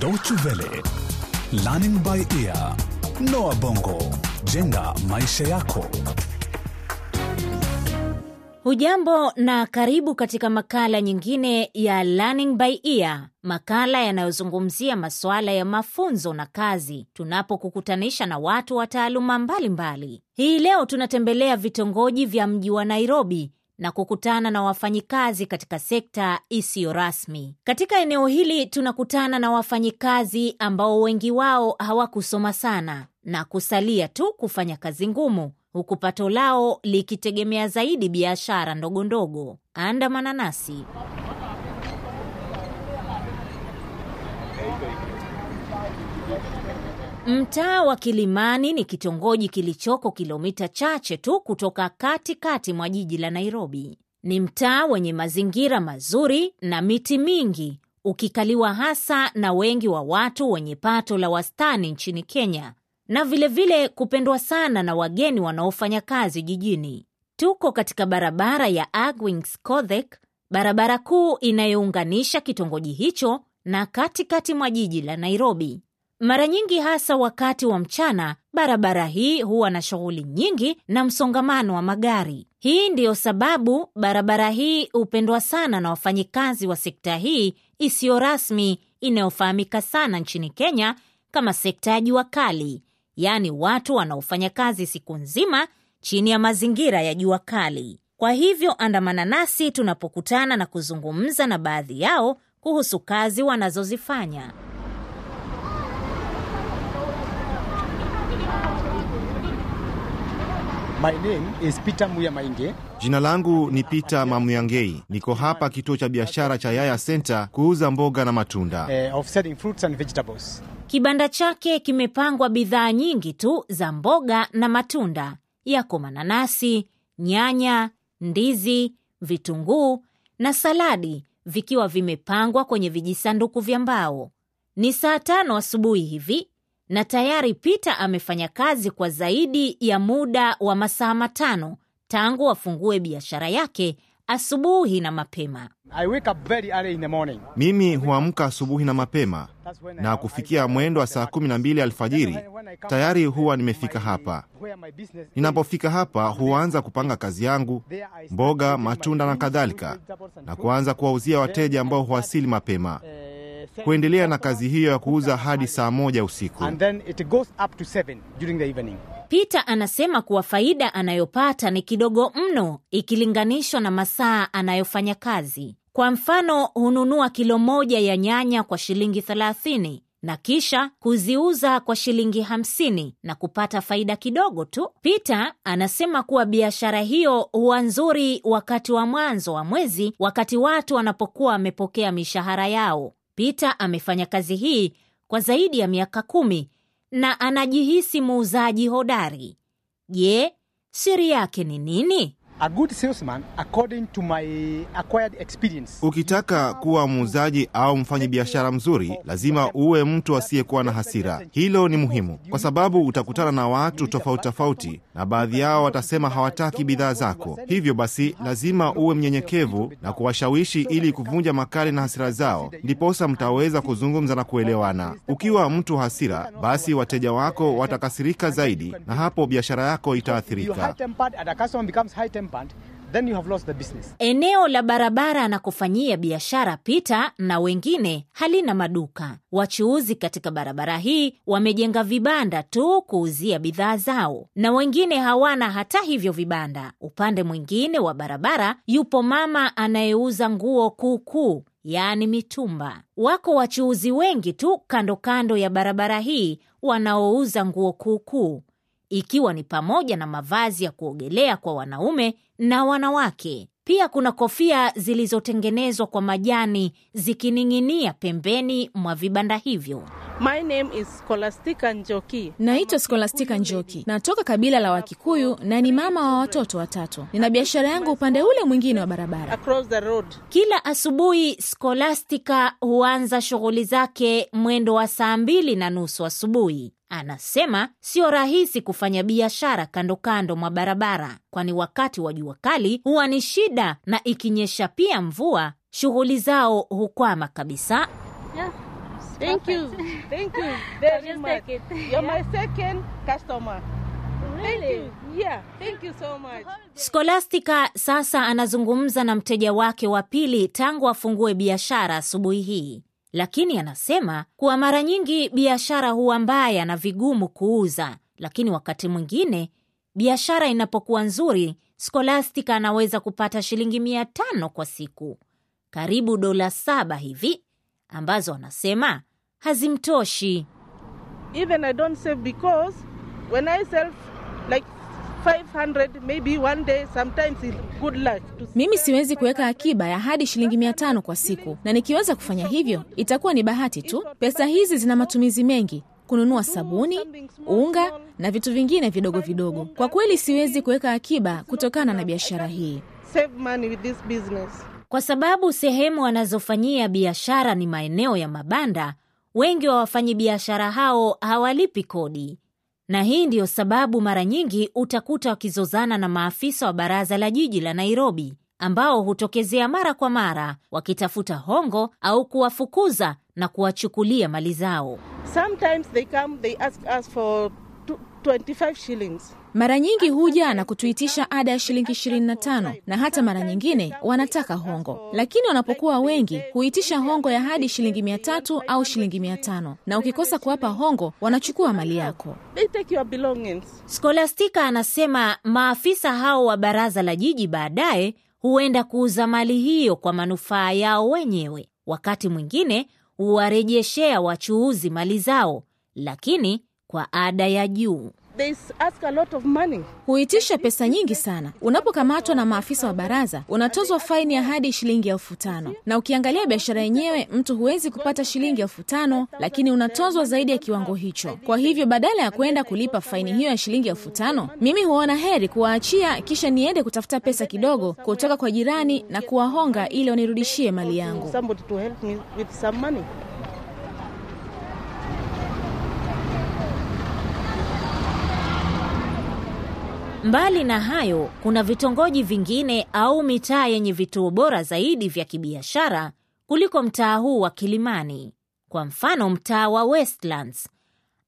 Deutsche Welle, Learning by Ear, Noah Bongo, jenga maisha yako. Hujambo na karibu katika makala nyingine ya Learning by Ear, makala yanayozungumzia masuala ya mafunzo na kazi, tunapokukutanisha na watu wa taaluma mbalimbali. Hii leo tunatembelea vitongoji vya mji wa Nairobi na kukutana na wafanyikazi katika sekta isiyo rasmi. Katika eneo hili tunakutana na wafanyikazi ambao wengi wao hawakusoma sana na kusalia tu kufanya kazi ngumu huku pato lao likitegemea zaidi biashara ndogo ndogo. Andamana nasi. Mtaa wa Kilimani ni kitongoji kilichoko kilomita chache tu kutoka katikati mwa jiji la Nairobi. Ni mtaa wenye mazingira mazuri na miti mingi, ukikaliwa hasa na wengi wa watu wenye pato la wastani nchini Kenya na vilevile vile kupendwa sana na wageni wanaofanya kazi jijini. Tuko katika barabara ya Agwings Kodhek, barabara kuu inayounganisha kitongoji hicho na katikati mwa jiji la Nairobi. Mara nyingi, hasa wakati wa mchana, barabara hii huwa na shughuli nyingi na msongamano wa magari. Hii ndiyo sababu barabara hii hupendwa sana na wafanyikazi wa sekta hii isiyo rasmi inayofahamika sana nchini Kenya kama sekta ya jua kali, yaani watu wanaofanya kazi siku nzima chini ya mazingira ya jua kali. Kwa hivyo andamana nasi tunapokutana na kuzungumza na baadhi yao kuhusu kazi wanazozifanya. My name is Peter Muya Jina langu ni Peter Mamuyangei. Niko hapa kituo cha biashara cha Yaya Center kuuza mboga na matunda. Uh, of selling fruits and vegetables. Kibanda chake kimepangwa bidhaa nyingi tu za mboga na matunda. Yako mananasi, nyanya, ndizi, vitunguu na saladi vikiwa vimepangwa kwenye vijisanduku vya mbao. Ni saa tano asubuhi hivi na tayari Peter amefanya kazi kwa zaidi ya muda wa masaa matano tangu afungue biashara yake asubuhi na mapema. I wake up very early in the morning. Mimi huamka asubuhi na mapema na kufikia mwendo wa saa kumi na mbili alfajiri tayari huwa nimefika hapa. Ninapofika hapa huanza kupanga kazi yangu, mboga, matunda na kadhalika, na kuanza kuwauzia wateja ambao huwasili mapema. Huendelea na kazi hiyo ya kuuza hadi saa moja usiku. And then it goes up to seven during the evening. Peter anasema kuwa faida anayopata ni kidogo mno ikilinganishwa na masaa anayofanya kazi. Kwa mfano, hununua kilo moja ya nyanya kwa shilingi thelathini na kisha kuziuza kwa shilingi hamsini na kupata faida kidogo tu. Peter anasema kuwa biashara hiyo huwa nzuri wakati wa mwanzo wa mwezi, wakati watu wanapokuwa wamepokea mishahara yao. Peter amefanya kazi hii kwa zaidi ya miaka kumi na anajihisi muuzaji hodari. Je, siri yake ni nini? A good salesman according to my acquired experience. Ukitaka kuwa muuzaji au mfanyabiashara mzuri, lazima uwe mtu asiyekuwa na hasira. Hilo ni muhimu, kwa sababu utakutana na watu tofauti tofauti, na baadhi yao watasema hawataki bidhaa zako. Hivyo basi, lazima uwe mnyenyekevu na kuwashawishi ili kuvunja makali na hasira zao, ndiposa mtaweza kuzungumza na kuelewana. Ukiwa mtu wa hasira, basi wateja wako watakasirika zaidi, na hapo biashara yako itaathirika. High-tempered, then you have lost the business. Eneo la barabara anakofanyia biashara Peter na wengine halina maduka. Wachuuzi katika barabara hii wamejenga vibanda tu kuuzia bidhaa zao, na wengine hawana hata hivyo vibanda. Upande mwingine wa barabara yupo mama anayeuza nguo kuukuu, yaani mitumba. Wako wachuuzi wengi tu kando kando ya barabara hii wanaouza nguo kuukuu ikiwa ni pamoja na mavazi ya kuogelea kwa wanaume na wanawake. Pia kuna kofia zilizotengenezwa kwa majani zikining'inia pembeni mwa vibanda hivyo. My name is Scholastica Njoki. Naitwa Scholastica Njoki, natoka kabila la Wakikuyu na ni mama wa watoto watatu. Nina biashara yangu upande ule mwingine wa barabara. Across the road. Kila asubuhi Scholastica huanza shughuli zake mwendo wa saa mbili na nusu asubuhi. Anasema sio rahisi kufanya biashara kando kando mwa barabara, kwani wakati wa jua kali huwa ni shida, na ikinyesha pia mvua, shughuli zao hukwama kabisa. Yeah. Thank you. Thank you very much. You're my second customer. Really? Yeah. Thank you so much. Scholastica sasa anazungumza na mteja wake wa pili tangu afungue biashara asubuhi hii, lakini anasema kuwa mara nyingi biashara huwa mbaya na vigumu kuuza, lakini wakati mwingine biashara inapokuwa nzuri, Scholastica anaweza kupata shilingi mia tano kwa siku, karibu dola saba hivi, ambazo anasema hazimtoshi. Even I don't save because when I sell like 500, maybe one day, sometimes good luck. To Mimi siwezi kuweka akiba ya hadi shilingi mia tano kwa siku, na nikiweza kufanya hivyo itakuwa ni bahati tu. Pesa hizi zina matumizi mengi, kununua sabuni, unga na vitu vingine vidogo vidogo. Kwa kweli siwezi kuweka akiba kutokana na biashara hii. save money with this business. Kwa sababu sehemu wanazofanyia biashara ni maeneo ya mabanda, wengi wa wafanyabiashara hao hawalipi kodi, na hii ndiyo sababu mara nyingi utakuta wakizozana na maafisa wa baraza la jiji la Nairobi ambao hutokezea mara kwa mara wakitafuta hongo au kuwafukuza na kuwachukulia mali zao. Sometimes they come, they ask us for 25 shillings. Mara nyingi huja na kutuitisha ada ya shilingi 25 na hata mara nyingine wanataka hongo, lakini wanapokuwa wengi huitisha hongo ya hadi shilingi mia tatu au shilingi mia tano na ukikosa kuwapa hongo wanachukua mali yako. They take your belongings. Scholastica anasema maafisa hao wa baraza la jiji baadaye huenda kuuza mali hiyo kwa manufaa yao wenyewe. Wakati mwingine huwarejeshea wachuuzi mali zao, lakini kwa ada ya juu. They ask a lot of money. Huitisha pesa nyingi sana. Unapokamatwa na maafisa wa baraza, unatozwa faini ya hadi shilingi elfu tano na ukiangalia biashara yenyewe, mtu huwezi kupata shilingi elfu tano lakini unatozwa zaidi ya kiwango hicho. Kwa hivyo badala ya kwenda kulipa faini hiyo ya shilingi elfu tano mimi huona heri kuwaachia, kisha niende kutafuta pesa kidogo kutoka kwa jirani na kuwahonga ili wanirudishie mali yangu. Somebody to help me with some money. Mbali na hayo, kuna vitongoji vingine au mitaa yenye vituo bora zaidi vya kibiashara kuliko mtaa huu wa Kilimani. Kwa mfano, mtaa wa Westlands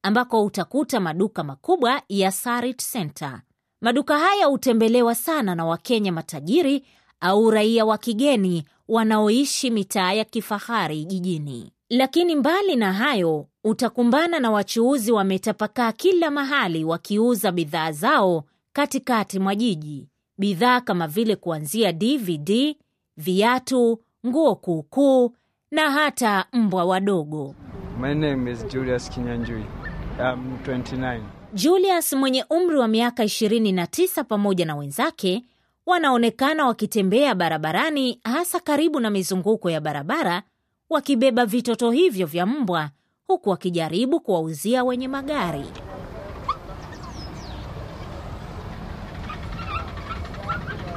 ambako utakuta maduka makubwa ya Sarit Center. Maduka haya hutembelewa sana na Wakenya matajiri au raia wa kigeni wanaoishi mitaa ya kifahari jijini. Lakini mbali na hayo, utakumbana na wachuuzi wametapakaa kila mahali wakiuza bidhaa zao katikati mwa jiji, bidhaa kama vile kuanzia DVD, viatu, nguo kuukuu na hata mbwa wadogo. My name is Julius Kinyanjui. I'm 29. Julius mwenye umri wa miaka 29 pamoja na wenzake wanaonekana wakitembea barabarani, hasa karibu na mizunguko ya barabara, wakibeba vitoto hivyo vya mbwa, huku wakijaribu kuwauzia wenye magari.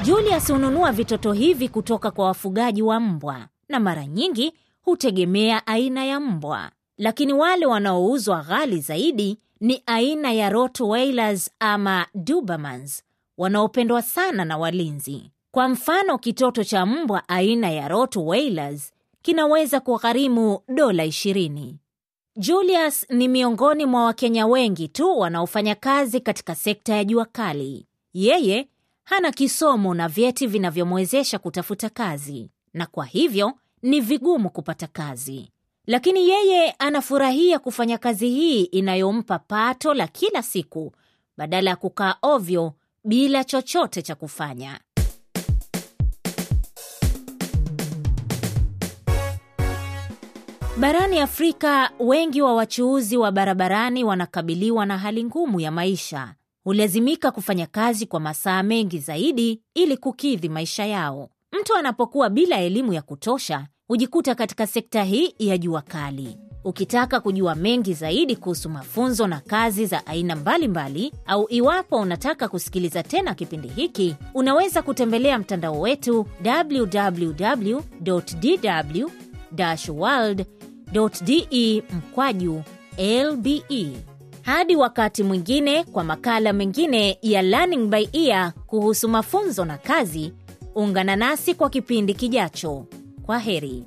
Julius hununua vitoto hivi kutoka kwa wafugaji wa mbwa na mara nyingi hutegemea aina ya mbwa, lakini wale wanaouzwa ghali zaidi ni aina ya Rottweilers ama Dobermans wanaopendwa sana na walinzi. Kwa mfano, kitoto cha mbwa aina ya Rottweilers kinaweza kugharimu dola 20. Julius ni miongoni mwa Wakenya wengi tu wanaofanya kazi katika sekta ya jua kali. Yeye hana kisomo na vyeti vinavyomwezesha kutafuta kazi, na kwa hivyo ni vigumu kupata kazi. Lakini yeye anafurahia kufanya kazi hii inayompa pato la kila siku badala ya kukaa ovyo bila chochote cha kufanya. Barani Afrika, wengi wa wachuuzi wa barabarani wanakabiliwa na hali ngumu ya maisha. Hulazimika kufanya kazi kwa masaa mengi zaidi ili kukidhi maisha yao. Mtu anapokuwa bila elimu ya kutosha, hujikuta katika sekta hii ya jua kali. Ukitaka kujua mengi zaidi kuhusu mafunzo na kazi za aina mbalimbali mbali, au iwapo unataka kusikiliza tena kipindi hiki, unaweza kutembelea mtandao wetu www.dw world.de mkwaju lbe. Hadi wakati mwingine kwa makala mengine ya Learning by Ear kuhusu mafunzo na kazi, ungana nasi kwa kipindi kijacho. Kwa heri.